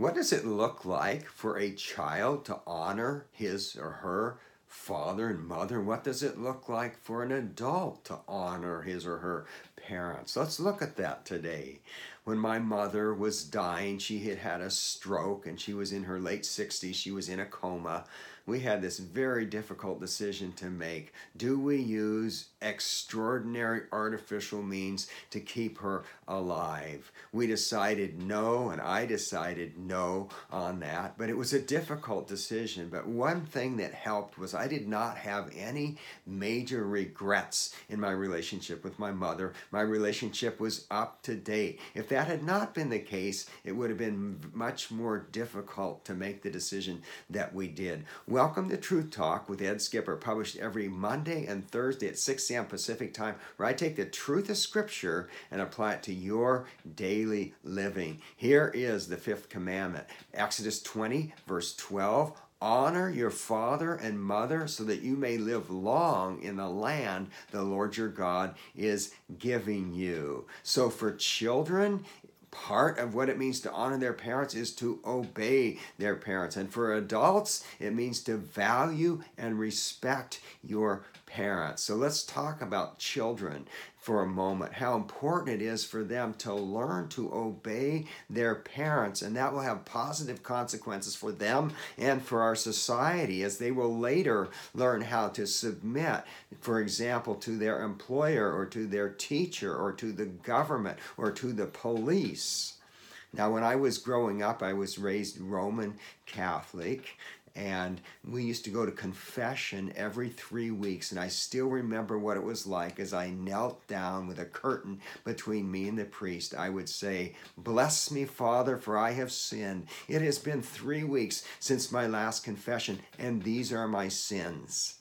What does it look like for a child to honor his or her father and mother? What does it look like for an adult to honor his or her parents? Let's look at that today. When my mother was dying, she had had a stroke and she was in her late 60s. She was in a coma we had this very difficult decision to make. Do we use extraordinary artificial means to keep her alive? We decided no, and I decided no on that, but it was a difficult decision. But one thing that helped was I did not have any major regrets in my relationship with my mother. My relationship was up to date. If that had not been the case, it would have been much more difficult to make the decision that we did. Welcome to Truth Talk with Ed Skipper, published every Monday and Thursday at 6 a.m. Pacific time, where I take the truth of Scripture and apply it to your daily living. Here is the fifth commandment Exodus 20, verse 12. Honor your father and mother so that you may live long in the land the Lord your God is giving you. So, for children, part of what it means to honor their parents is to obey their parents. And for adults, it means to value and respect your parents. So let's talk about children for a moment, how important it is for them to learn to obey their parents. And that will have positive consequences for them and for our society as they will later learn how to submit, for example, to their employer or to their teacher or to the government or to the police. Now, when I was growing up, I was raised Roman Catholic, and we used to go to confession every three weeks. And i still remember what it was like as i knelt down with a curtain between me and the priest. I would say bless me father for i have sinned. It has been three weeks since my last confession and these are my sins.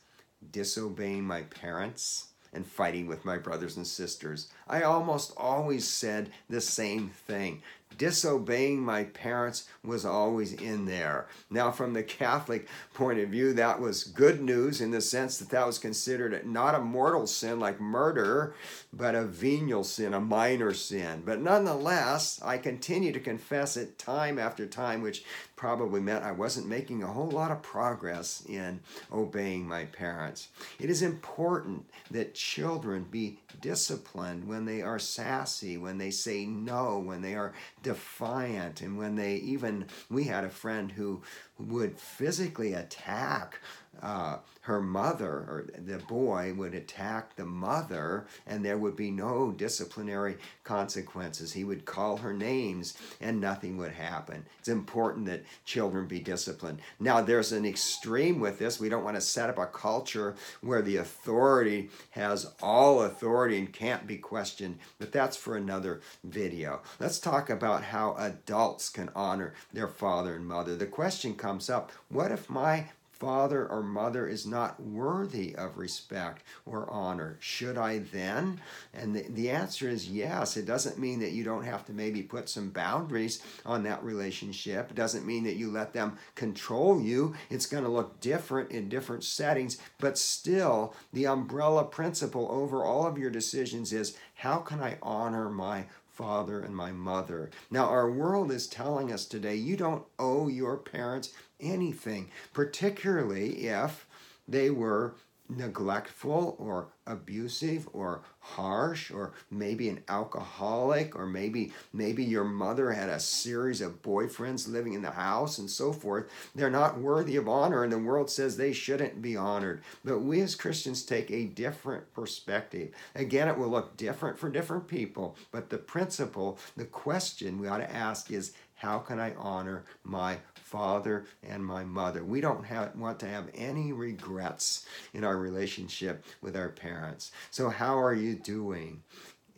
Disobeying my parents and fighting with my brothers and sisters. I almost always said the same thing disobeying my parents was always in there. Now, from the Catholic point of view, that was good news in the sense that that was considered not a mortal sin like murder, but a venial sin, a minor sin. But nonetheless, I continue to confess it time after time, which probably meant I wasn't making a whole lot of progress in obeying my parents. It is important that children be disciplined when they are sassy, when they say no, when they are defiant, and when they even, we had a friend who would physically attack uh, her mother or the boy would attack the mother and there would be no disciplinary consequences. He would call her names and nothing would happen. It's important that children be disciplined. Now, there's an extreme with this. We don't want to set up a culture where the authority has all authority and can't be questioned, but that's for another video. Let's talk about how adults can honor their father and mother. The question comes up what if my father or mother is not worthy of respect or honor. Should I then? And the, the answer is yes. It doesn't mean that you don't have to maybe put some boundaries on that relationship. It doesn't mean that you let them control you. It's going to look different in different settings, but still, the umbrella principle over all of your decisions is how can I honor my father and my mother. Now, our world is telling us today you don't owe your parents anything, particularly if they were neglectful or abusive or harsh or maybe an alcoholic or maybe maybe your mother had a series of boyfriends living in the house and so forth. They're not worthy of honor and the world says they shouldn't be honored. But we as Christians take a different perspective. Again it will look different for different people but the principle the question we ought to ask is how can I honor my father and my mother. We don't have, want to have any regrets in our relationship with our parents. So, how are you doing?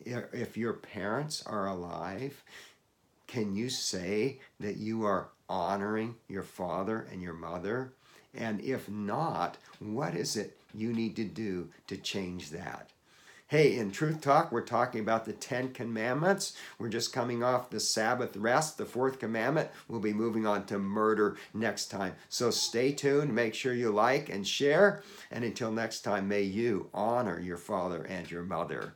If your parents are alive, can you say that you are honoring your father and your mother? And if not, what is it you need to do to change that? Hey, in Truth Talk, we're talking about the Ten Commandments. We're just coming off the Sabbath rest, the fourth commandment. We'll be moving on to murder next time. So stay tuned, make sure you like and share. And until next time, may you honor your father and your mother.